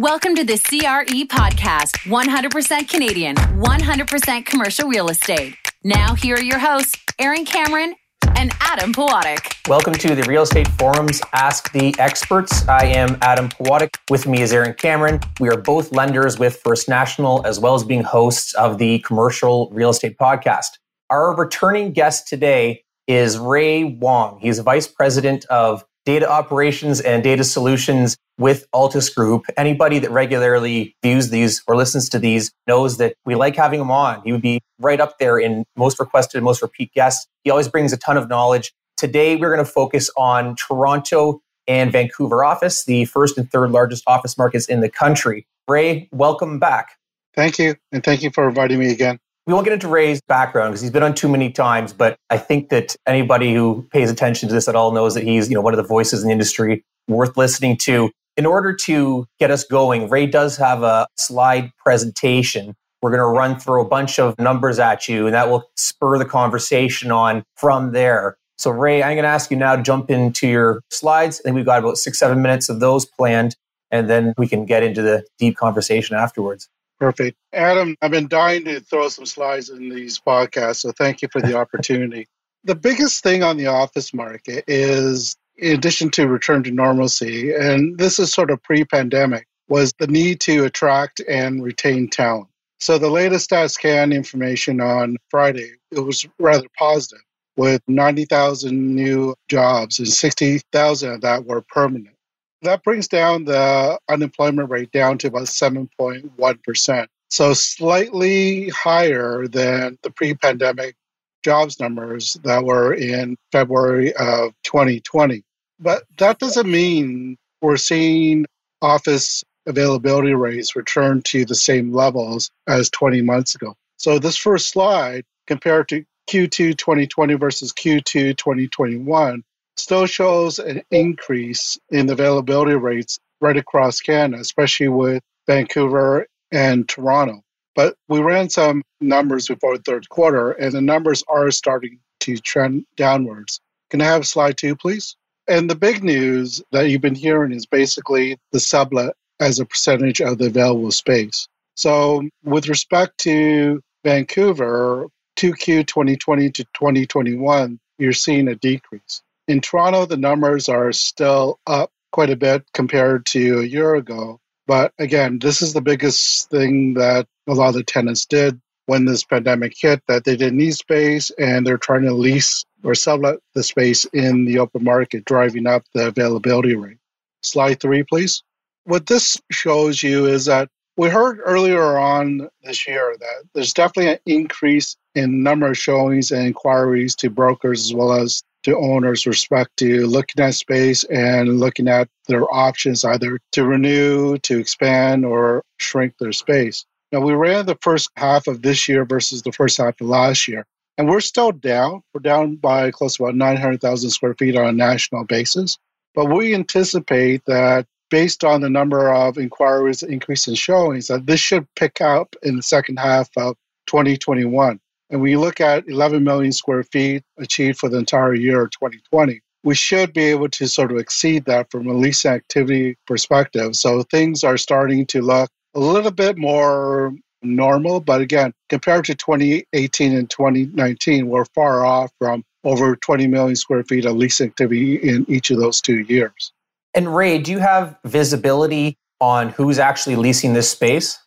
Welcome to the CRE podcast 100% Canadian, 100% commercial real estate. Now, here are your hosts, Aaron Cameron and Adam Pawatic. Welcome to the Real Estate Forum's Ask the Experts. I am Adam Pawatic. With me is Aaron Cameron. We are both lenders with First National, as well as being hosts of the Commercial Real Estate Podcast. Our returning guest today is Ray Wong. He's Vice President of data operations and data solutions with Altus Group. Anybody that regularly views these or listens to these knows that we like having him on. He would be right up there in most requested, most repeat guests. He always brings a ton of knowledge. Today, we're going to focus on Toronto and Vancouver office, the first and third largest office markets in the country. Ray, welcome back. Thank you. And thank you for inviting me again. We won't get into Ray's background because he's been on too many times, but I think that anybody who pays attention to this at all knows that he's, you know, one of the voices in the industry worth listening to. In order to get us going, Ray does have a slide presentation. We're going to run through a bunch of numbers at you, and that will spur the conversation on from there. So, Ray, I'm going to ask you now to jump into your slides. I think we've got about six, seven minutes of those planned, and then we can get into the deep conversation afterwards. Perfect. Adam, I've been dying to throw some slides in these podcasts, so thank you for the opportunity. the biggest thing on the office market is, in addition to return to normalcy, and this is sort of pre pandemic, was the need to attract and retain talent. So the latest StatsCan information on Friday, it was rather positive with 90,000 new jobs and 60,000 of that were permanent. That brings down the unemployment rate down to about 7.1%. So slightly higher than the pre pandemic jobs numbers that were in February of 2020. But that doesn't mean we're seeing office availability rates return to the same levels as 20 months ago. So this first slide compared to Q2 2020 versus Q2 2021 still shows an increase in availability rates right across Canada, especially with Vancouver and Toronto. But we ran some numbers before the third quarter, and the numbers are starting to trend downwards. Can I have slide two, please? And the big news that you've been hearing is basically the sublet as a percentage of the available space. So, with respect to Vancouver, 2Q 2020 to 2021, you're seeing a decrease. In Toronto, the numbers are still up quite a bit compared to a year ago. But again, this is the biggest thing that a lot of the tenants did when this pandemic hit that they didn't need space and they're trying to lease or sublet the space in the open market, driving up the availability rate. Slide three, please. What this shows you is that we heard earlier on this year that there's definitely an increase in number of showings and inquiries to brokers as well as to owners respect to looking at space and looking at their options either to renew, to expand, or shrink their space. Now, we ran the first half of this year versus the first half of last year, and we're still down. We're down by close to about 900,000 square feet on a national basis. But we anticipate that based on the number of inquiries, increase in showings, that this should pick up in the second half of 2021. And we look at 11 million square feet achieved for the entire year of 2020, we should be able to sort of exceed that from a lease activity perspective. So things are starting to look a little bit more normal. But again, compared to 2018 and 2019, we're far off from over 20 million square feet of lease activity in each of those two years. And Ray, do you have visibility on who's actually leasing this space?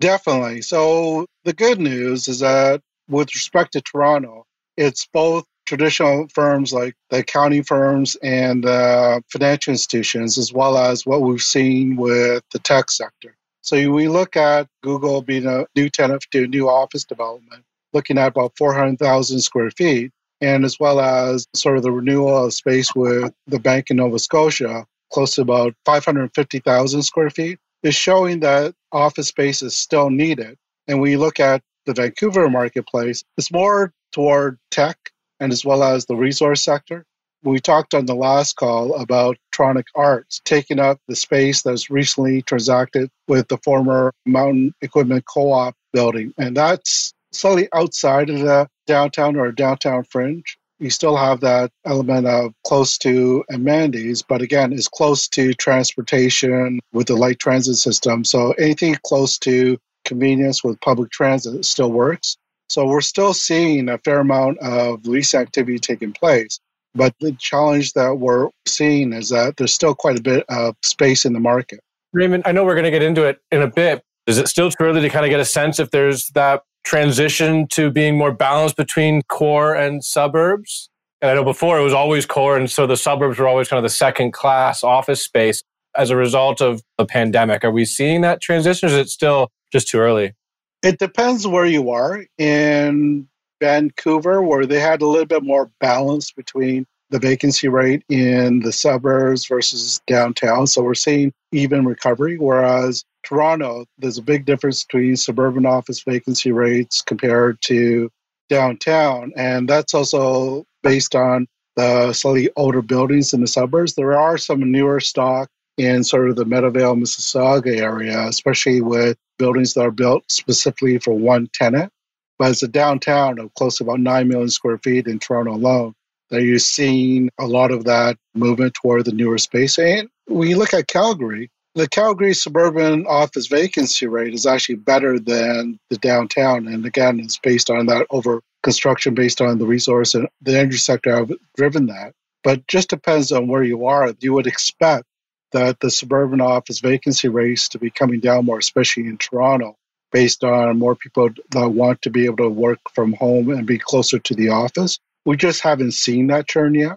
Definitely. So the good news is that with respect to Toronto, it's both traditional firms like the accounting firms and uh, financial institutions, as well as what we've seen with the tech sector. So we look at Google being a new tenant to new office development, looking at about 400,000 square feet, and as well as sort of the renewal of space with the Bank in Nova Scotia, close to about 550,000 square feet, is showing that office space is still needed. And we look at the Vancouver marketplace, is more toward tech and as well as the resource sector. We talked on the last call about Tronic Arts taking up the space that's recently transacted with the former Mountain Equipment Co op building. And that's slightly outside of the downtown or downtown fringe. you still have that element of close to amenities, but again, is close to transportation with the light transit system. So anything close to convenience with public transit still works. So we're still seeing a fair amount of lease activity taking place. But the challenge that we're seeing is that there's still quite a bit of space in the market. Raymond, I know we're going to get into it in a bit. Is it still too early to kind of get a sense if there's that transition to being more balanced between core and suburbs? And I know before it was always core, and so the suburbs were always kind of the second class office space as a result of the pandemic. Are we seeing that transition, is it still just too early? It depends where you are. In Vancouver, where they had a little bit more balance between the vacancy rate in the suburbs versus downtown. So we're seeing even recovery. Whereas Toronto, there's a big difference between suburban office vacancy rates compared to downtown. And that's also based on the slightly older buildings in the suburbs. There are some newer stock in sort of the Meadowvale, Mississauga area, especially with buildings that are built specifically for one tenant. But it's a downtown of close to about 9 million square feet in Toronto alone that you're seeing a lot of that movement toward the newer space. And when you look at Calgary, the Calgary suburban office vacancy rate is actually better than the downtown. And again, it's based on that over construction, based on the resource and the energy sector have driven that. But just depends on where you are. You would expect that the suburban office vacancy rates to be coming down more, especially in Toronto, based on more people that want to be able to work from home and be closer to the office. We just haven't seen that turn yet.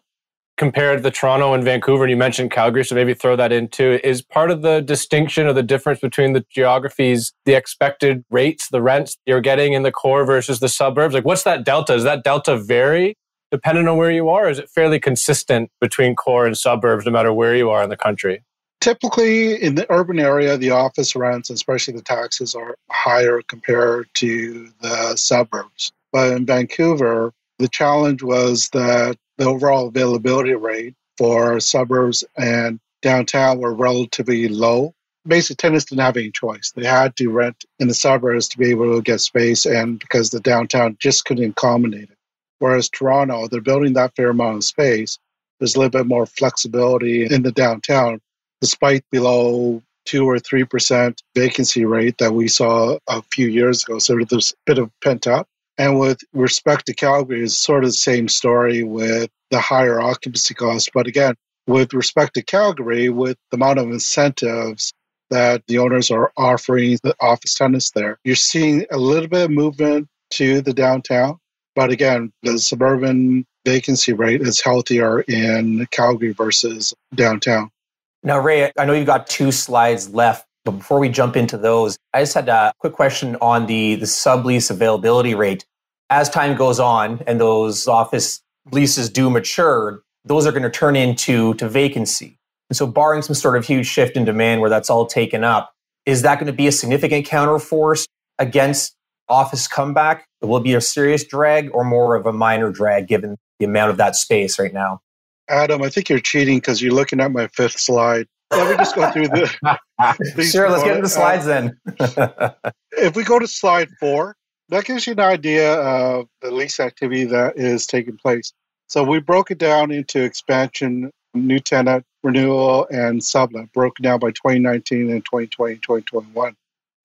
Compared to Toronto and Vancouver, and you mentioned Calgary, so maybe throw that into is part of the distinction or the difference between the geographies, the expected rates, the rents you're getting in the core versus the suburbs? Like, what's that delta? Does that delta vary depending on where you are? is it fairly consistent between core and suburbs, no matter where you are in the country? Typically, in the urban area, the office rents, especially the taxes, are higher compared to the suburbs. But in Vancouver, the challenge was that the overall availability rate for suburbs and downtown were relatively low. Basic tenants didn't have any choice. They had to rent in the suburbs to be able to get space, and because the downtown just couldn't accommodate. Whereas Toronto, they're building that fair amount of space. There's a little bit more flexibility in the downtown, despite below two or three percent vacancy rate that we saw a few years ago. So there's a bit of pent up. And with respect to Calgary, it's sort of the same story with the higher occupancy costs. But again, with respect to Calgary, with the amount of incentives that the owners are offering the office tenants there, you're seeing a little bit of movement to the downtown. But again, the suburban vacancy rate is healthier in Calgary versus downtown. Now, Ray, I know you've got two slides left, but before we jump into those, I just had a quick question on the, the sublease availability rate as time goes on and those office leases do mature, those are going to turn into to vacancy. And so, barring some sort of huge shift in demand where that's all taken up, is that going to be a significant counterforce against office comeback? Will it be a serious drag or more of a minor drag given the amount of that space right now? Adam, I think you're cheating because you're looking at my fifth slide. Let me just go through the. sure, let's get into the slides uh, then. if we go to slide four, that gives you an idea of the lease activity that is taking place. So we broke it down into expansion, new tenant, renewal, and sublet, broken down by 2019 and 2020, 2021.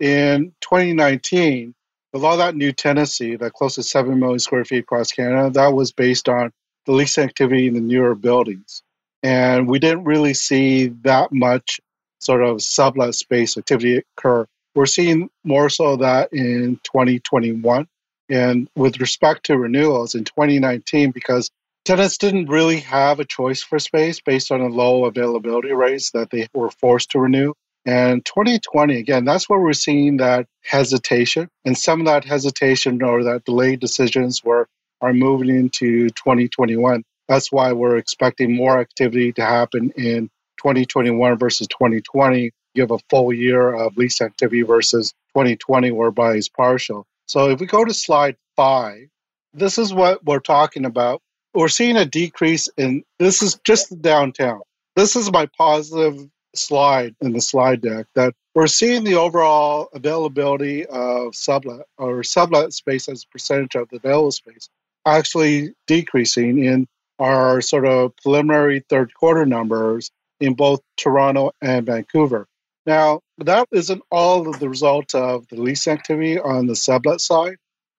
In 2019, a lot of that new tenancy, that close to 7 million square feet across Canada, that was based on the lease activity in the newer buildings. And we didn't really see that much sort of sublet space activity occur we're seeing more so that in 2021. And with respect to renewals in 2019, because tenants didn't really have a choice for space based on the low availability rates that they were forced to renew. And 2020, again, that's where we're seeing that hesitation. And some of that hesitation or that delayed decisions were are moving into 2021. That's why we're expecting more activity to happen in 2021 versus 2020 give a full year of lease activity versus 2020, whereby it's partial. So if we go to slide five, this is what we're talking about. We're seeing a decrease in this is just downtown. This is my positive slide in the slide deck that we're seeing the overall availability of sublet or sublet space as a percentage of the available space actually decreasing in our sort of preliminary third quarter numbers in both Toronto and Vancouver. Now, that isn't all of the result of the lease activity on the sublet side,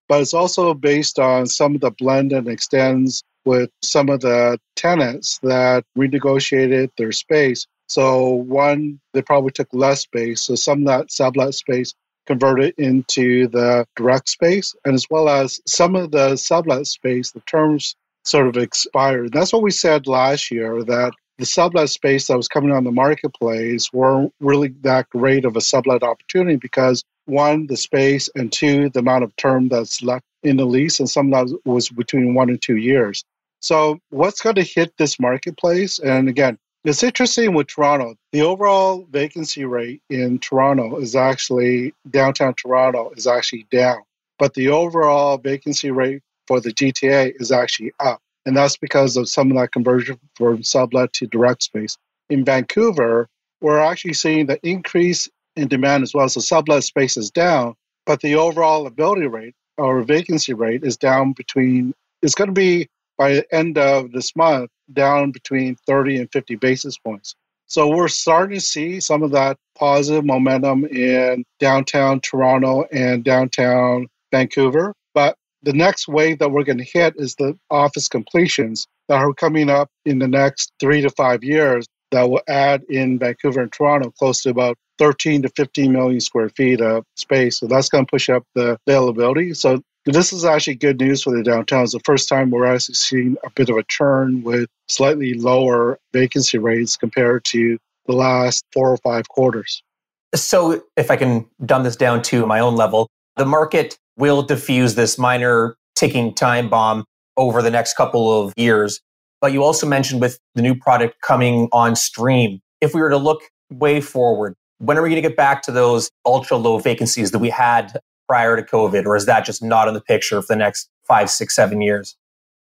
but it's also based on some of the blend and extends with some of the tenants that renegotiated their space. So, one, they probably took less space. So, some of that sublet space converted into the direct space, and as well as some of the sublet space, the terms sort of expired. That's what we said last year that the sublet space that was coming on the marketplace weren't really that great of a sublet opportunity because one, the space, and two, the amount of term that's left in the lease, and some of that was between one and two years. So, what's going to hit this marketplace? And again, it's interesting with Toronto. The overall vacancy rate in Toronto is actually downtown Toronto is actually down, but the overall vacancy rate for the GTA is actually up. And that's because of some of that conversion from sublet to direct space. In Vancouver, we're actually seeing the increase in demand as well. So sublet space is down, but the overall ability rate or vacancy rate is down between, it's going to be by the end of this month, down between 30 and 50 basis points. So we're starting to see some of that positive momentum in downtown Toronto and downtown Vancouver. But the next wave that we're going to hit is the office completions that are coming up in the next three to five years that will add in Vancouver and Toronto close to about 13 to 15 million square feet of space. So that's going to push up the availability. So this is actually good news for the downtown. It's the first time we're actually seeing a bit of a turn with slightly lower vacancy rates compared to the last four or five quarters. So, if I can dumb this down to my own level, the market will diffuse this minor ticking time bomb over the next couple of years. But you also mentioned with the new product coming on stream, if we were to look way forward, when are we going to get back to those ultra low vacancies that we had prior to COVID, or is that just not in the picture for the next five, six, seven years?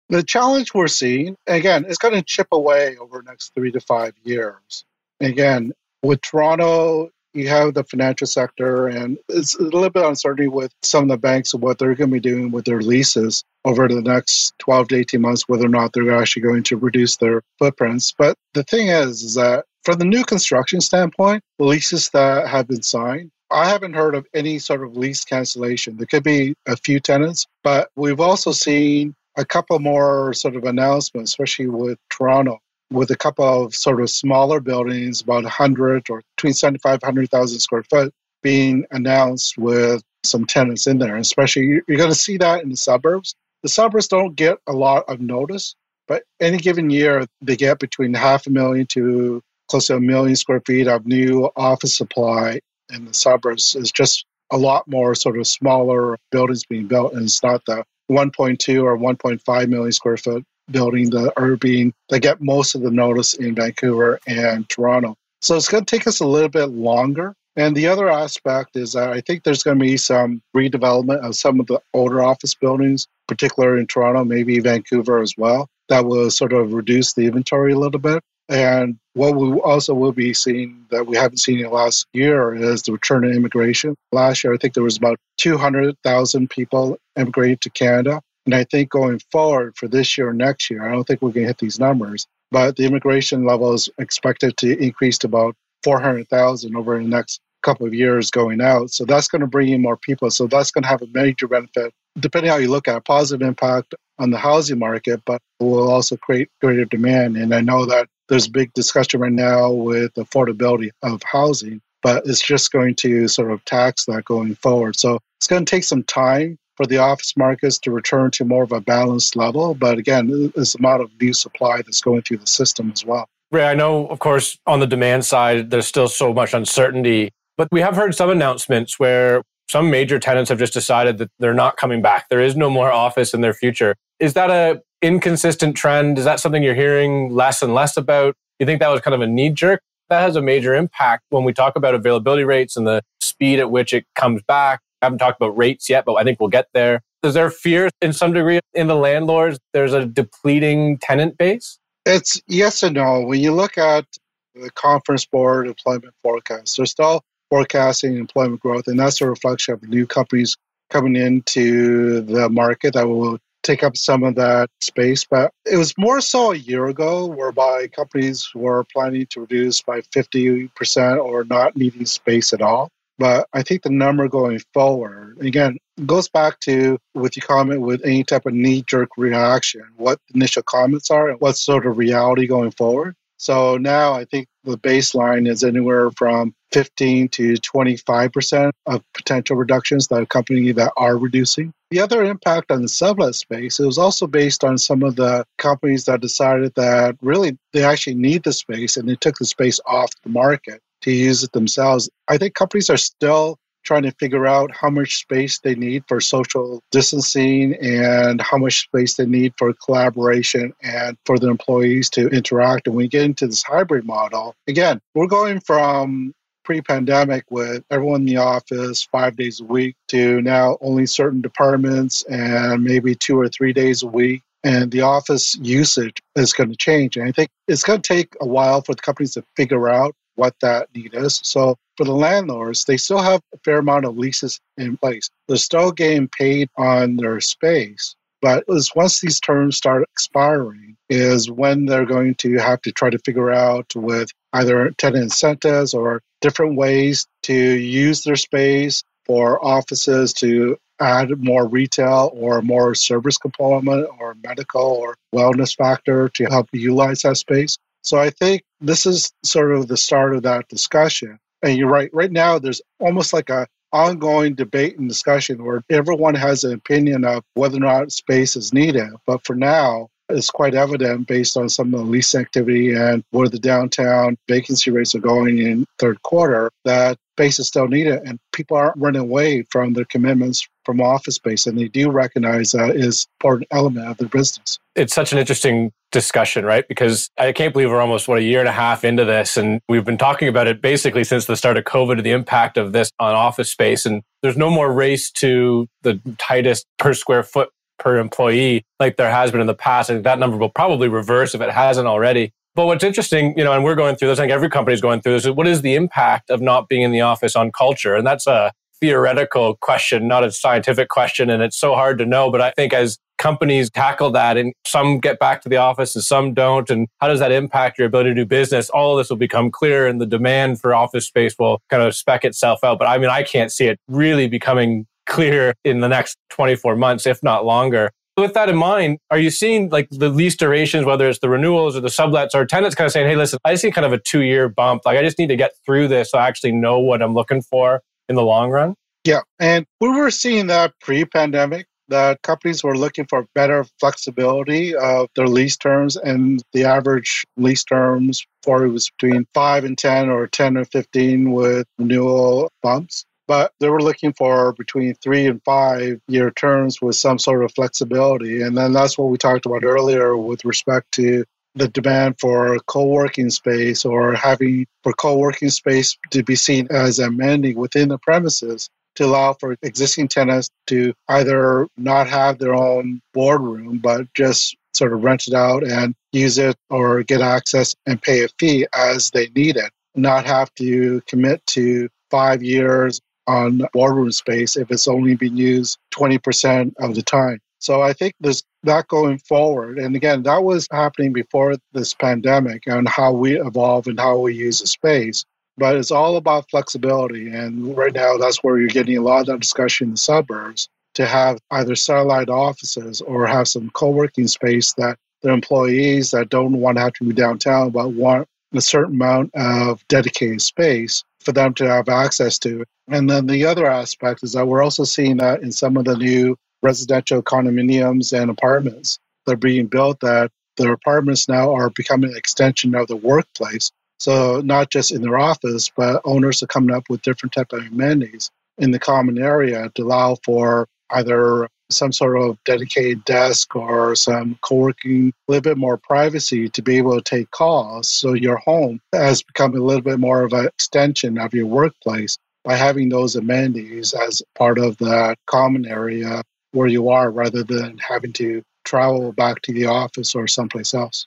The challenge we're seeing, again, is going to chip away over the next three to five years. Again, with Toronto, you have the financial sector, and it's a little bit uncertainty with some of the banks of what they're going to be doing with their leases over the next 12 to 18 months, whether or not they're actually going to reduce their footprints. But the thing is, is that from the new construction standpoint, the leases that have been signed, I haven't heard of any sort of lease cancellation. There could be a few tenants, but we've also seen a couple more sort of announcements, especially with Toronto, with a couple of sort of smaller buildings, about 100 or between 75 100,000 square foot, being announced with some tenants in there. Especially, you're going to see that in the suburbs. The suburbs don't get a lot of notice, but any given year, they get between half a million to close to a million square feet of new office supply in the suburbs. is just a lot more sort of smaller buildings being built, and it's not the 1.2 or 1.5 million square foot building that are being that get most of the notice in Vancouver and Toronto. So it's going to take us a little bit longer. And the other aspect is that I think there's going to be some redevelopment of some of the older office buildings, particularly in Toronto, maybe Vancouver as well, that will sort of reduce the inventory a little bit. And what we also will be seeing that we haven't seen in the last year is the return of immigration. Last year, I think there was about 200,000 people immigrated to Canada. And I think going forward for this year next year, I don't think we're going to hit these numbers, but the immigration level is expected to increase to about 400,000 over the next couple of years going out. So that's going to bring in more people. So that's going to have a major benefit, depending how you look at it, positive impact on the housing market, but will also create greater demand. And I know that there's big discussion right now with affordability of housing, but it's just going to sort of tax that going forward. So it's going to take some time for the office markets to return to more of a balanced level. But again, there's a amount of new supply that's going through the system as well. Ray, I know, of course, on the demand side, there's still so much uncertainty, but we have heard some announcements where some major tenants have just decided that they're not coming back. There is no more office in their future. Is that a inconsistent trend? Is that something you're hearing less and less about? You think that was kind of a knee jerk? That has a major impact when we talk about availability rates and the speed at which it comes back. I haven't talked about rates yet, but I think we'll get there. Is there fear in some degree in the landlords? There's a depleting tenant base? It's yes and no. When you look at the Conference Board employment forecast, they're still forecasting employment growth, and that's a reflection of new companies coming into the market that will take up some of that space. But it was more so a year ago, whereby companies were planning to reduce by 50% or not needing space at all. But I think the number going forward, again, goes back to with your comment with any type of knee jerk reaction, what initial comments are and what's sort of reality going forward. So now I think the baseline is anywhere from 15 to 25% of potential reductions that a company that are reducing. The other impact on the sublet space is also based on some of the companies that decided that really they actually need the space and they took the space off the market to use it themselves. I think companies are still trying to figure out how much space they need for social distancing and how much space they need for collaboration and for the employees to interact. And when we get into this hybrid model, again, we're going from pre-pandemic with everyone in the office five days a week to now only certain departments and maybe two or three days a week and the office usage is going to change. And I think it's going to take a while for the companies to figure out what that need is. So for the landlords, they still have a fair amount of leases in place. They're still getting paid on their space. But it was once these terms start expiring, is when they're going to have to try to figure out with either tenant incentives or different ways to use their space for offices to add more retail or more service component or medical or wellness factor to help utilize that space. So I think this is sort of the start of that discussion. And you're right. Right now, there's almost like a ongoing debate and discussion where everyone has an opinion of whether or not space is needed. But for now, it's quite evident based on some of the lease activity and where the downtown vacancy rates are going in third quarter that space is still needed and people aren't running away from their commitments from office space. And they do recognize that is important element of their business. It's such an interesting discussion right? Because i can't believe we're almost what a year and a half into this and we've been talking about it basically since the start of covid and the impact of this on office space. And there's no more race to the tightest per square foot per employee like there has been in the past. Think that number will probably reverse if it hasn't already. But what's interesting, you know, and we're going through this, I think every company is going through this, is what is the impact of not being in the office on culture? And that's a theoretical question, not a scientific question. And it's so hard to know. But I think as companies tackle that and some get back to the office and some don't, and how does that impact your ability to do business? All of this will become clear and the demand for office space will kind of spec itself out. But I mean, I can't see it really becoming clear in the next 24 months, if not longer. With that in mind, are you seeing like the lease durations, whether it's the renewals or the sublets, or tenants kind of saying, hey, listen, I need kind of a two year bump. Like I just need to get through this so I actually know what I'm looking for in the long run? Yeah. And we were seeing that pre pandemic that companies were looking for better flexibility of their lease terms and the average lease terms for it was between 5 and 10 or 10 or 15 with renewal bumps but they were looking for between three and five year terms with some sort of flexibility. And then that's what we talked about earlier with respect to the demand for co-working space or having for co-working space to be seen as amending within the premises to allow for existing tenants to either not have their own boardroom but just sort of rent it out and use it or get access and pay a fee as they need it not have to commit to five years on boardroom space if it's only being used 20% of the time. So I think there's that going forward. And again, that was happening before this pandemic and how we evolve and how we use the space. But it's all about flexibility. And right now, that's where you're getting a lot of that discussion in the suburbs to have either satellite offices or have some co working space that their employees that don't want to have to be downtown but want a certain amount of dedicated space for them to have access to. And then the other aspect is that we're also seeing that in some of the new residential condominiums and apartments that are being built that their apartments now are becoming an extension of the workplace. So not just in their office, but owners are coming up with different type of amenities in the common area to allow for either some sort of dedicated desk or some co-working, a little bit more privacy to be able to take calls. So your home has become a little bit more of an extension of your workplace by having those amenities as part of the common area where you are rather than having to travel back to the office or someplace else.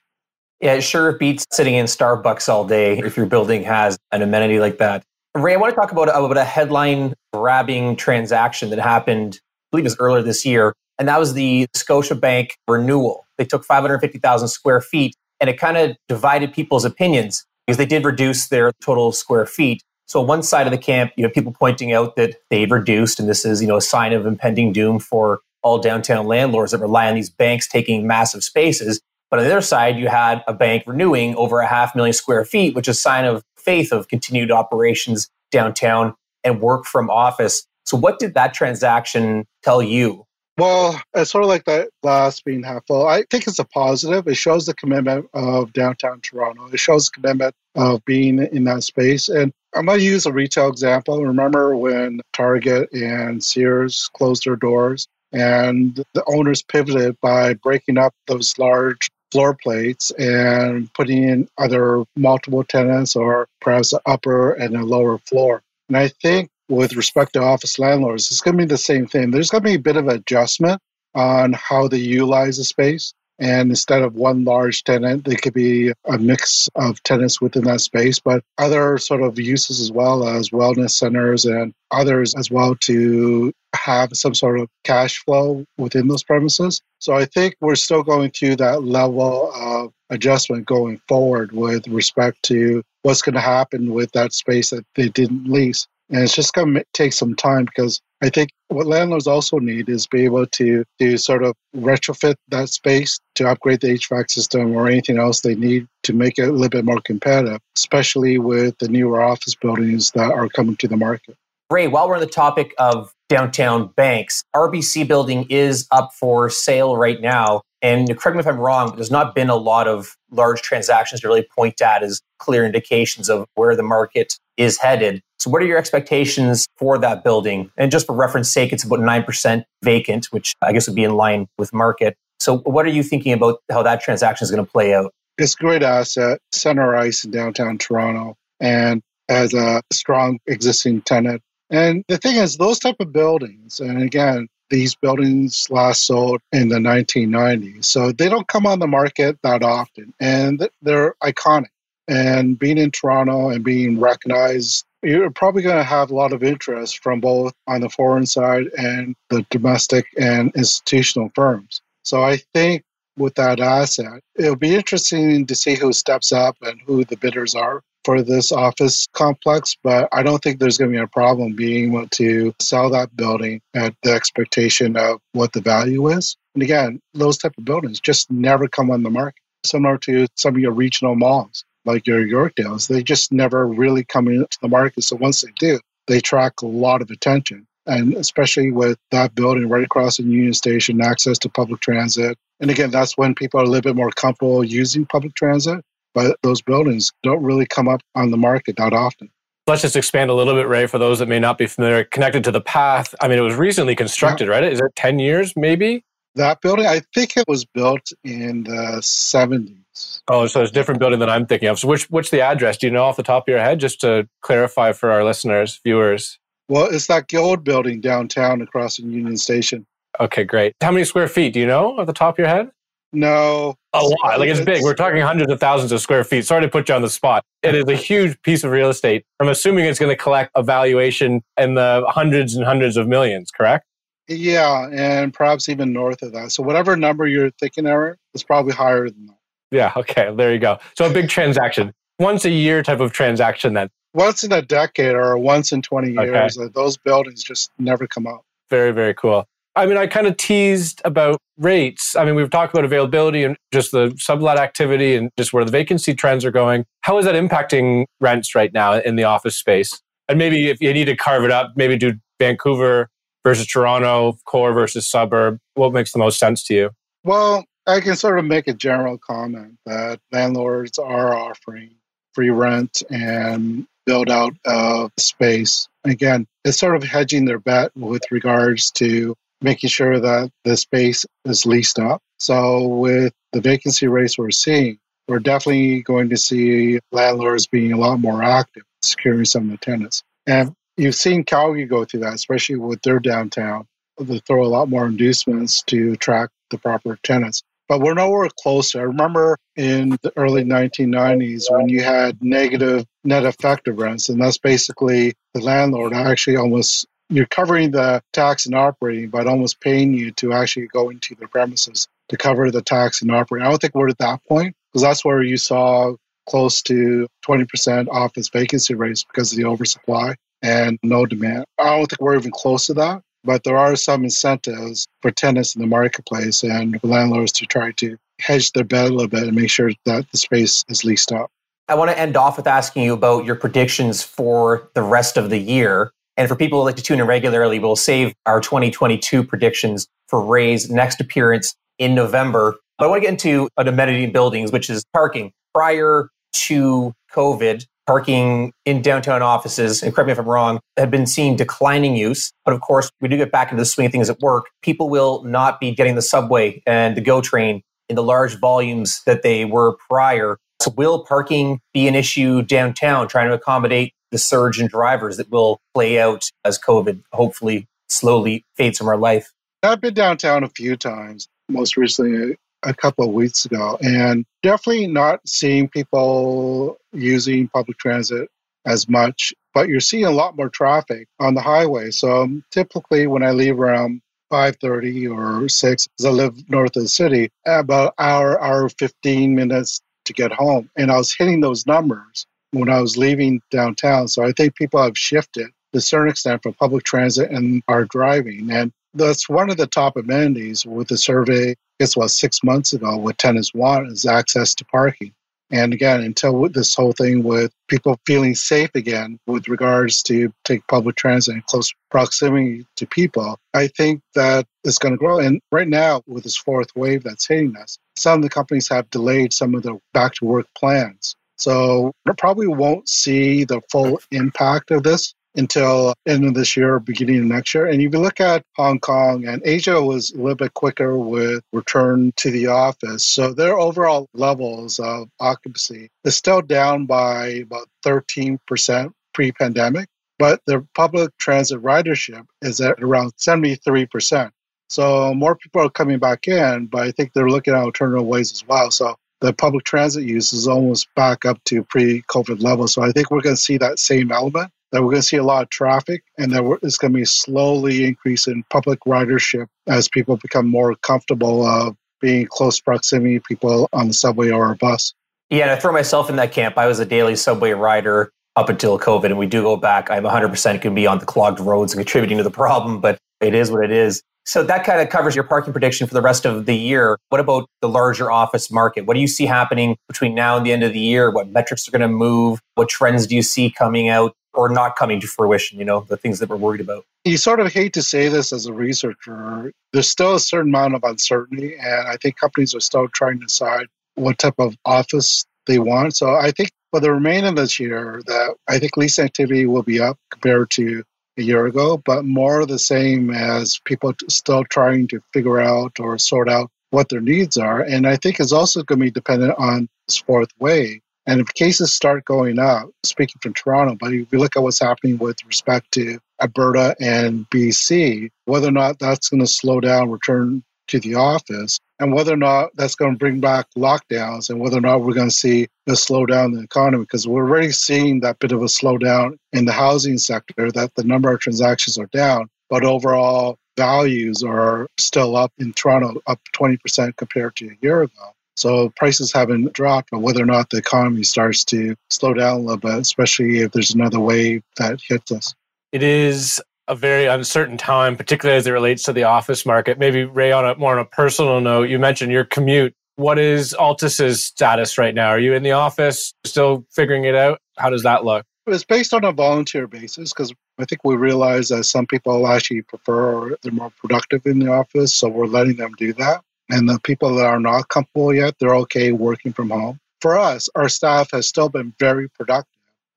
Yeah, it sure beats sitting in Starbucks all day if your building has an amenity like that. Ray, I want to talk about, about a headline grabbing transaction that happened believe it was earlier this year. and that was the Scotiabank renewal. They took 550,000 square feet, and it kind of divided people's opinions because they did reduce their total square feet. So one side of the camp, you know, people pointing out that they've reduced, and this is, you know, a sign of impending doom for all downtown landlords that rely on these banks taking massive spaces. But on the other side, you had a bank renewing over a half million square feet, which is a sign of faith of continued operations downtown and work from office. So, what did that transaction tell you? Well, it's sort of like that glass being half full. I think it's a positive. It shows the commitment of downtown Toronto. It shows the commitment of being in that space. And I'm going to use a retail example. Remember when Target and Sears closed their doors and the owners pivoted by breaking up those large floor plates and putting in either multiple tenants or perhaps an upper and a lower floor. And I think with respect to office landlords, it's going to be the same thing. There's going to be a bit of adjustment on how they utilize the space. And instead of one large tenant, there could be a mix of tenants within that space, but other sort of uses as well as wellness centers and others as well to have some sort of cash flow within those premises. So I think we're still going through that level of adjustment going forward with respect to what's going to happen with that space that they didn't lease. And it's just going to take some time because I think what landlords also need is be able to to sort of retrofit that space to upgrade the HVAC system or anything else they need to make it a little bit more competitive, especially with the newer office buildings that are coming to the market. Ray, while we're on the topic of downtown banks, RBC building is up for sale right now. And correct me if I'm wrong, but there's not been a lot of large transactions to really point at as clear indications of where the market is headed. So, what are your expectations for that building? And just for reference sake, it's about 9% vacant, which I guess would be in line with market. So, what are you thinking about how that transaction is going to play out? It's a great asset, center ice in downtown Toronto, and has a strong existing tenant. And the thing is, those type of buildings, and again, these buildings last sold in the 1990s, so they don't come on the market that often, and they're iconic. And being in Toronto and being recognized you're probably going to have a lot of interest from both on the foreign side and the domestic and institutional firms. So I think with that asset, it'll be interesting to see who steps up and who the bidders are for this office complex, but I don't think there's going to be a problem being able to sell that building at the expectation of what the value is. And again, those type of buildings just never come on the market, similar to some of your regional malls like your Yorkdales, they just never really come into the market. So once they do, they attract a lot of attention. And especially with that building right across the Union Station, access to public transit. And again, that's when people are a little bit more comfortable using public transit. But those buildings don't really come up on the market that often. Let's just expand a little bit, Ray, for those that may not be familiar. Connected to the path, I mean, it was recently constructed, yeah. right? Is it 10 years maybe? That building, I think it was built in the 70s. Oh, so it's a different building than I'm thinking of. So which what's the address? Do you know off the top of your head, just to clarify for our listeners, viewers? Well, it's that gold building downtown across from Union Station. Okay, great. How many square feet? Do you know off the top of your head? No. A lot. Like it's, it's big. We're talking hundreds of thousands of square feet. Sorry to put you on the spot. It is a huge piece of real estate. I'm assuming it's going to collect a valuation in the hundreds and hundreds of millions, correct? Yeah, and perhaps even north of that. So whatever number you're thinking, Aaron, is probably higher than that. Yeah. Okay. There you go. So a big transaction, once a year type of transaction then. Once in a decade or once in 20 years, okay. those buildings just never come up. Very, very cool. I mean, I kind of teased about rates. I mean, we've talked about availability and just the sublet activity and just where the vacancy trends are going. How is that impacting rents right now in the office space? And maybe if you need to carve it up, maybe do Vancouver versus Toronto, core versus suburb. What makes the most sense to you? Well, I can sort of make a general comment that landlords are offering free rent and build out of space. Again, it's sort of hedging their bet with regards to making sure that the space is leased up. So with the vacancy rates we're seeing, we're definitely going to see landlords being a lot more active, securing some of the tenants. And you've seen Calgary go through that, especially with their downtown. They throw a lot more inducements to attract the proper tenants but we're nowhere close. I remember in the early 1990s when you had negative net effective rents, and that's basically the landlord actually almost you're covering the tax and operating, but almost paying you to actually go into the premises to cover the tax and operating. I don't think we're at that point because that's where you saw close to 20% office vacancy rates because of the oversupply and no demand. I don't think we're even close to that, but there are some incentives for tenants in the marketplace and landlords to try to hedge their bet a little bit and make sure that the space is leased up. I want to end off with asking you about your predictions for the rest of the year. And for people who like to tune in regularly, we'll save our 2022 predictions for Ray's next appearance in November. But I want to get into an amenity in buildings, which is parking. Prior to COVID, parking in downtown offices, and correct me if I'm wrong, had been seeing declining use. But of course, we do get back into the swing of things at work. People will not be getting the subway and the GO train in the large volumes that they were prior. So, will parking be an issue downtown, trying to accommodate the surge in drivers that will play out as COVID hopefully slowly fades from our life? I've been downtown a few times, most recently a couple of weeks ago, and definitely not seeing people using public transit as much, but you're seeing a lot more traffic on the highway. So um, typically when I leave around 5.30 or 6, because I live north of the city, about hour, hour 15 minutes to get home. And I was hitting those numbers when I was leaving downtown. So I think people have shifted to a certain extent from public transit and are driving. And that's one of the top amenities with the survey, I guess was six months ago, what tenants want is access to parking. And again, until this whole thing with people feeling safe again with regards to take public transit in close proximity to people, I think that is going to grow. And right now, with this fourth wave that's hitting us, some of the companies have delayed some of their back to work plans. So we probably won't see the full impact of this until end of this year, or beginning of next year. And if you look at Hong Kong and Asia was a little bit quicker with return to the office. So their overall levels of occupancy is still down by about 13% pre-pandemic, but their public transit ridership is at around 73%. So more people are coming back in, but I think they're looking at alternative ways as well. So the public transit use is almost back up to pre-COVID levels. So I think we're going to see that same element that we're going to see a lot of traffic and that it's going to be slowly increase in public ridership as people become more comfortable of being close proximity people on the subway or a bus. Yeah, and I throw myself in that camp. I was a daily subway rider up until COVID, and we do go back. I'm 100% going to be on the clogged roads and contributing to the problem, but it is what it is. So that kind of covers your parking prediction for the rest of the year. What about the larger office market? What do you see happening between now and the end of the year? What metrics are going to move? What trends do you see coming out? or not coming to fruition, you know, the things that we're worried about. You sort of hate to say this as a researcher. There's still a certain amount of uncertainty, and I think companies are still trying to decide what type of office they want. So I think for the remainder of this year, that I think lease activity will be up compared to a year ago, but more the same as people still trying to figure out or sort out what their needs are. And I think it's also going to be dependent on this fourth wave and if cases start going up, speaking from Toronto, but if you look at what's happening with respect to Alberta and BC, whether or not that's going to slow down return to the office, and whether or not that's going to bring back lockdowns, and whether or not we're going to see a slowdown in the economy, because we're already seeing that bit of a slowdown in the housing sector, that the number of transactions are down, but overall values are still up in Toronto, up 20% compared to a year ago. So prices haven't dropped, but whether or not the economy starts to slow down a little bit, especially if there's another wave that hits us. It is a very uncertain time, particularly as it relates to the office market. Maybe Ray, on a more on a personal note, you mentioned your commute. What is Altus's status right now? Are you in the office, still figuring it out? How does that look? It's based on a volunteer basis because I think we realize that some people actually prefer or they're more productive in the office, so we're letting them do that. And the people that are not comfortable yet, they're okay working from home. For us, our staff has still been very productive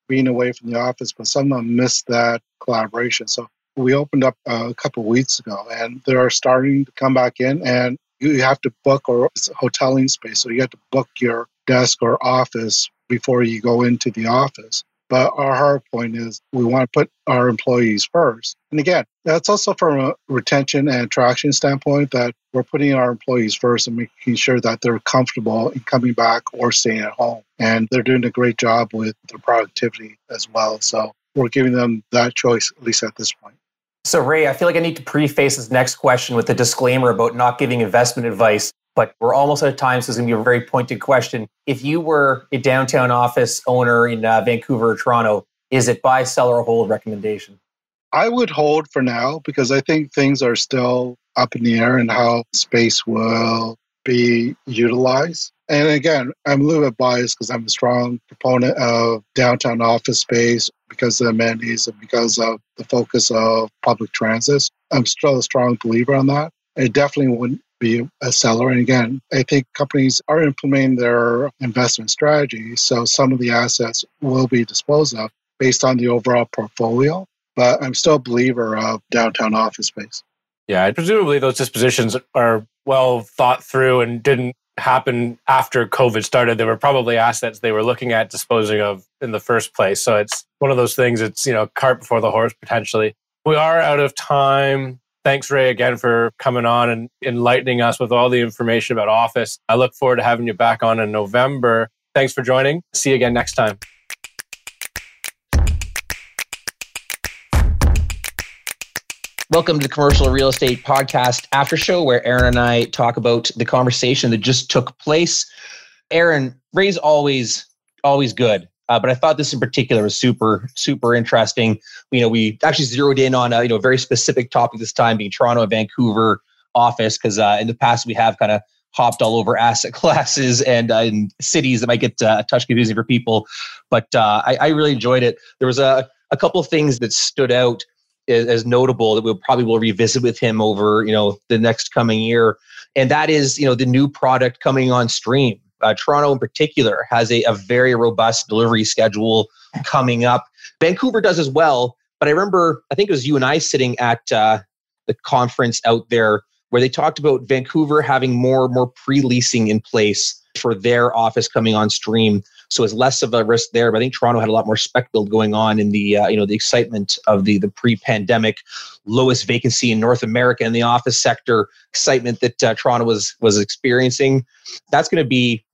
being away from the office, but some of them missed that collaboration. So we opened up uh, a couple weeks ago and they're starting to come back in and you have to book or hoteling space. So you have to book your desk or office before you go into the office. But our hard point is we want to put our employees first. And again, that's also from a retention and attraction standpoint that we're putting our employees first and making sure that they're comfortable in coming back or staying at home. And they're doing a great job with their productivity as well. So we're giving them that choice, at least at this point. So, Ray, I feel like I need to preface this next question with a disclaimer about not giving investment advice, but we're almost out of time, so it's going to be a very pointed question. If you were a downtown office owner in uh, Vancouver or Toronto, is it buy, sell, or hold recommendation? I would hold for now because I think things are still up in the air and how space will be utilized. And again, I'm a little bit biased because I'm a strong proponent of downtown office space because of the amenities and because of the focus of public transit. I'm still a strong believer on that. It definitely wouldn't be a seller. And again, I think companies are implementing their investment strategy. So some of the assets will be disposed of based on the overall portfolio. But I'm still a believer of downtown office space. Yeah, presumably those dispositions are well thought through and didn't happen after COVID started. They were probably assets they were looking at disposing of in the first place. So it's one of those things, it's, you know, cart before the horse potentially. We are out of time. Thanks, Ray, again for coming on and enlightening us with all the information about Office. I look forward to having you back on in November. Thanks for joining. See you again next time. Welcome to the Commercial Real Estate Podcast After Show, where Aaron and I talk about the conversation that just took place. Aaron, Ray's always always good, uh, but I thought this in particular was super super interesting. You know, we actually zeroed in on a you know very specific topic this time, being Toronto and Vancouver office, because uh, in the past we have kind of hopped all over asset classes and uh, cities that might get uh, a touch confusing for people. But uh, I, I really enjoyed it. There was a a couple of things that stood out as notable that we'll probably will revisit with him over you know the next coming year. And that is you know the new product coming on stream. Uh, toronto in particular has a, a very robust delivery schedule coming up. Vancouver does as well but i remember i think it was you and i sitting at uh, the conference out there where they talked about vancouver having more more pre-leasing in place for their office coming on stream so it's less of a risk there. But I think Toronto had a lot more spec build going on in the uh, you know the excitement of the the pre-pandemic lowest vacancy in North America in the office sector excitement that uh, Toronto was was experiencing. That's going to be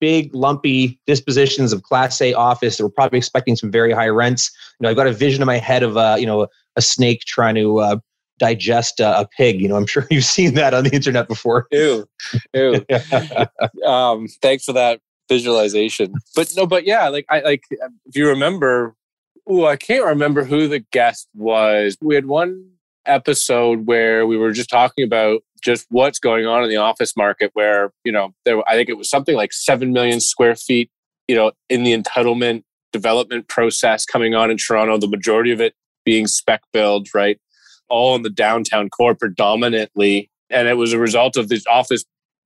big lumpy dispositions of class a office that we're probably expecting some very high rents you know i've got a vision in my head of uh, you know a snake trying to uh, digest a pig you know i'm sure you've seen that on the internet before ew ew um, thanks for that visualization. But no, but yeah, like I like if you remember, oh, I can't remember who the guest was. We had one episode where we were just talking about just what's going on in the office market where, you know, there I think it was something like 7 million square feet, you know, in the entitlement development process coming on in Toronto, the majority of it being spec build, right? All in the downtown core predominantly. And it was a result of these office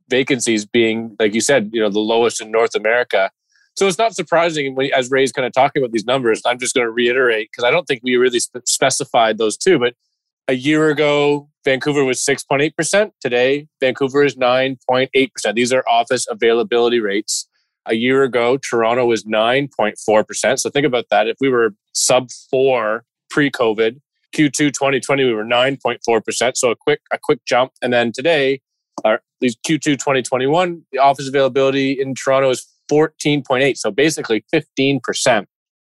vacancies being, like you said, you know, the lowest in North America. So it's not surprising when, as Ray's kind of talking about these numbers. I'm just going to reiterate because I don't think we really spe- specified those two. But a year ago, Vancouver was 6.8%. Today, Vancouver is 9.8%. These are office availability rates. A year ago, Toronto was 9.4%. So think about that. If we were sub four pre COVID, Q2 2020, we were 9.4%. So a quick, a quick jump. And then today, these Q2 2021, the office availability in Toronto is 14.8. So basically 15%.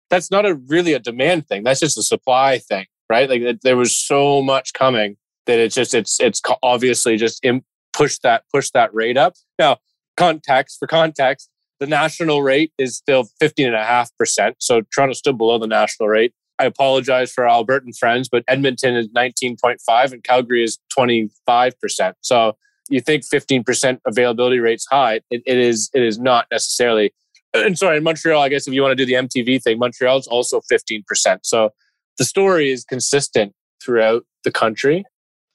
That's not a really a demand thing. That's just a supply thing, right? Like it, there was so much coming that it's just, it's, it's obviously just in, push that, push that rate up. Now, context for context, the national rate is still 15.5%. So Toronto's still below the national rate. I apologize for Albertan friends, but Edmonton is 19.5 and Calgary is 25%. So you think 15% availability rate's high. It, it is it is not necessarily. And sorry, in Montreal, I guess if you want to do the MTV thing, Montreal is also 15%. So the story is consistent throughout the country.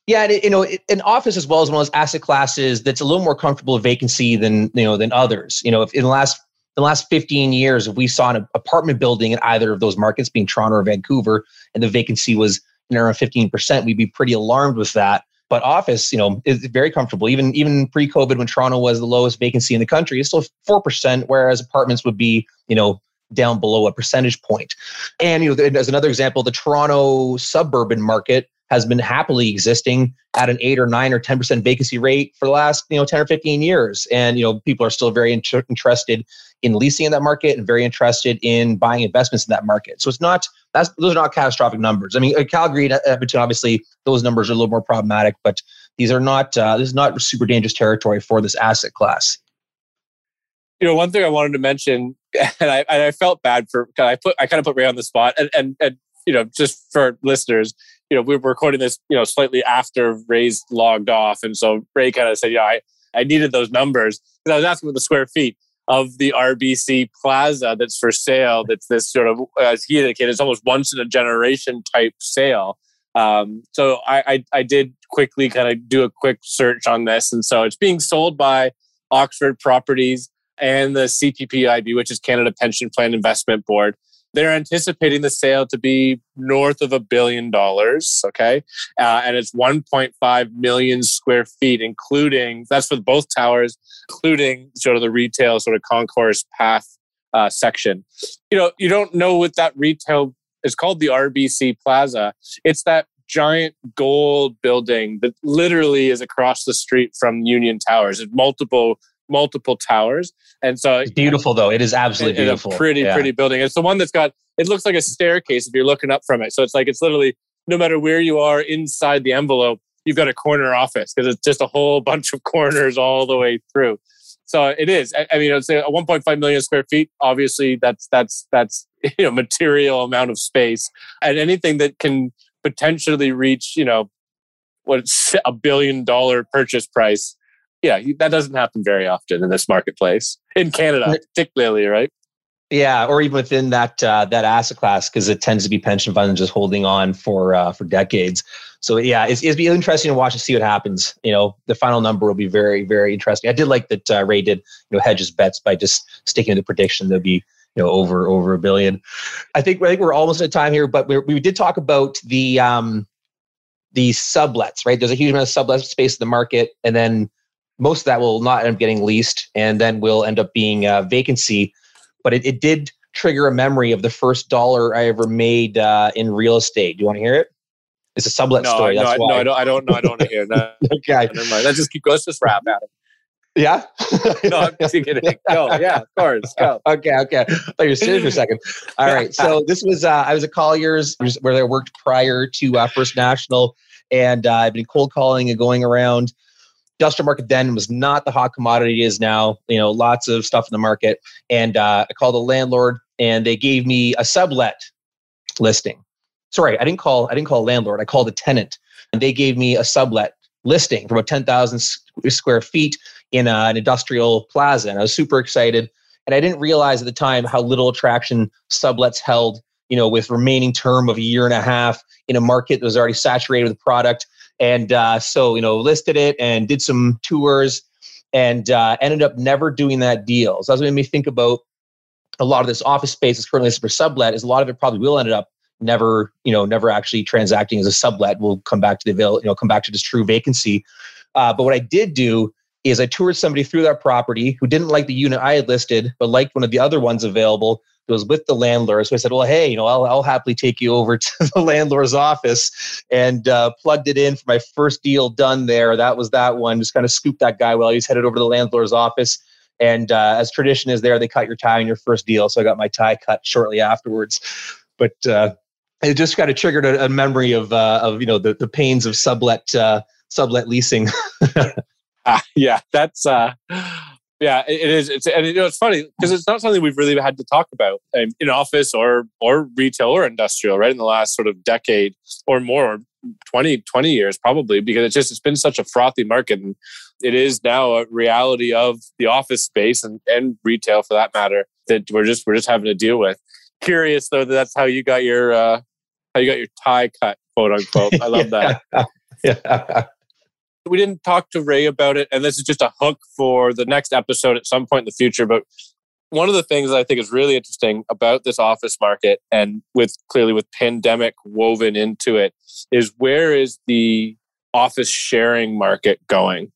Yeah, and, you know, an office as well as one of those asset classes that's a little more comfortable vacancy than you know than others. You know, if in the last the last 15 years, if we saw an apartment building in either of those markets, being Toronto or Vancouver, and the vacancy was around 15%, we'd be pretty alarmed with that. But office, you know, is very comfortable. Even even pre-COVID, when Toronto was the lowest vacancy in the country, it's still four percent, whereas apartments would be, you know, down below a percentage point. And you know, as another example, the Toronto suburban market has been happily existing at an eight or nine or 10% vacancy rate for the last, you know, 10 or 15 years. And, you know, people are still very inter- interested in leasing in that market and very interested in buying investments in that market. So it's not, that's, those are not catastrophic numbers. I mean, uh, Calgary and Edmonton, obviously those numbers are a little more problematic, but these are not, uh, this is not super dangerous territory for this asset class. You know, one thing I wanted to mention, and I, and I felt bad for, I put, I kind of put Ray on the spot and, and, and, you know, just for listeners, you know, we were recording this, you know, slightly after Ray's logged off. And so Ray kind of said, yeah, I, I needed those numbers because I was asking for the square feet of the RBC Plaza that's for sale. That's this sort of, as he indicated, it's almost once in a generation type sale. Um, so I, I, I did quickly kind of do a quick search on this. And so it's being sold by Oxford Properties and the CPPIB, which is Canada Pension Plan Investment Board. They're anticipating the sale to be north of a billion dollars. Okay. Uh, and it's 1.5 million square feet, including that's for both towers, including sort of the retail sort of concourse path uh, section. You know, you don't know what that retail is called the RBC Plaza. It's that giant gold building that literally is across the street from Union Towers. It's multiple multiple towers. And so it's beautiful though. It is absolutely beautiful. A pretty, yeah. pretty building. It's the one that's got it looks like a staircase if you're looking up from it. So it's like it's literally no matter where you are inside the envelope, you've got a corner office because it's just a whole bunch of corners all the way through. So it is. I, I mean, it's a 1.5 million square feet. Obviously, that's that's that's you know material amount of space, and anything that can potentially reach you know what's a billion dollar purchase price yeah, that doesn't happen very often in this marketplace in Canada, particularly, right? Yeah, or even within that uh, that asset class, because it tends to be pension funds just holding on for uh, for decades. So yeah, it's it's be interesting to watch and see what happens. You know, the final number will be very very interesting. I did like that uh, Ray did you know hedge his bets by just sticking to the prediction there'll be you know over over a billion. I think I think we're almost at time here, but we we did talk about the um the sublets, right? There's a huge amount of sublet space in the market, and then most of that will not end up getting leased and then will end up being a vacancy. But it, it did trigger a memory of the first dollar I ever made uh, in real estate. Do you want to hear it? It's a sublet no, story. No, That's no, I don't. I don't know. I don't want to hear that. okay, never mind. Let's just keep. Let's just wrap at it. Yeah. no, I'm just kidding. Go. Yeah, of course. Go. okay. Okay. I thought you were serious for a second. All right. So this was. Uh, I was at Colliers, where I worked prior to uh, First National, and uh, I've been cold calling and going around industrial market then was not the hot commodity it is now. You know, lots of stuff in the market. And uh, I called the landlord, and they gave me a sublet listing. Sorry, I didn't call. I didn't call a landlord. I called a tenant, and they gave me a sublet listing for about ten thousand square feet in a, an industrial plaza. And I was super excited. And I didn't realize at the time how little attraction sublets held. You know, with remaining term of a year and a half in a market that was already saturated with product and uh, so, you know, listed it and did some tours and uh, ended up never doing that deal. So that's what made me think about a lot of this office space that's currently for sublet is a lot of it probably will end up never, you know, never actually transacting as a sublet. We'll come back to the avail, you know, come back to this true vacancy. Uh, but what I did do is I toured somebody through that property who didn't like the unit I had listed, but liked one of the other ones available It was with the landlord. So I said, well, hey, you know, I'll, I'll happily take you over to the landlord's office and uh, plugged it in for my first deal done there. That was that one. Just kind of scooped that guy while he was headed over to the landlord's office. And uh, as tradition is there, they cut your tie on your first deal. So I got my tie cut shortly afterwards. But uh, it just kind of triggered a, a memory of, uh, of, you know, the, the pains of sublet, uh, sublet leasing. ah, yeah, that's, uh, yeah, it is. It's and you know it's funny because it's not something we've really had to talk about um, in office or or retail or industrial, right? In the last sort of decade or more, 20, 20 years probably, because it's just it's been such a frothy market, and it is now a reality of the office space and and retail for that matter that we're just we're just having to deal with. Curious though that that's how you got your uh, how you got your tie cut, quote unquote. I love that. yeah we didn't talk to Ray about it, and this is just a hook for the next episode at some point in the future. But one of the things that I think is really interesting about this office market, and with clearly with pandemic woven into it, is where is the office sharing market going,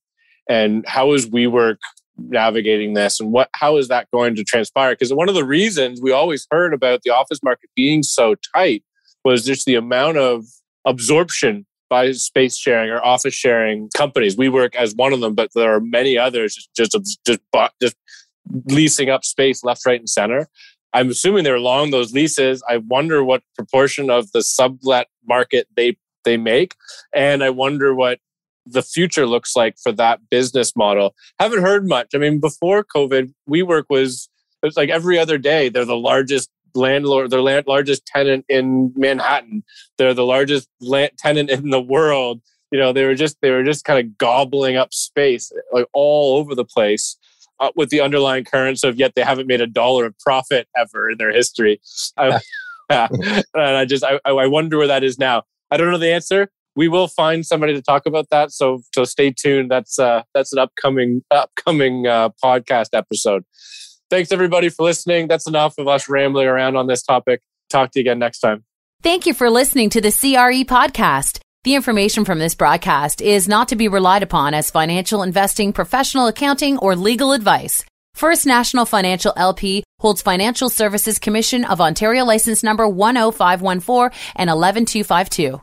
and how is WeWork navigating this, and what how is that going to transpire? Because one of the reasons we always heard about the office market being so tight was just the amount of absorption by space sharing or office sharing companies. WeWork as one of them, but there are many others just just just, just leasing up space left, right, and center. I'm assuming they're long those leases. I wonder what proportion of the sublet market they they make, and I wonder what the future looks like for that business model. Haven't heard much. I mean, before COVID, WeWork was it's like every other day they're the largest landlord, they're land, largest tenant in Manhattan. They're the largest land, tenant in the world. You know, they were just they were just kind of gobbling up space like all over the place. Uh, with the underlying currents of yet they haven't made a dollar of profit ever in their history. I, and I just I, I wonder where that is now. I don't know the answer. We will find somebody to talk about that. So so stay tuned. That's uh that's an upcoming upcoming uh, podcast episode. Thanks everybody for listening. That's enough of us rambling around on this topic. Talk to you again next time. Thank you for listening to the CRE podcast. The information from this broadcast is not to be relied upon as financial investing, professional accounting, or legal advice. First National Financial LP holds Financial Services Commission of Ontario license number 10514 and 11252.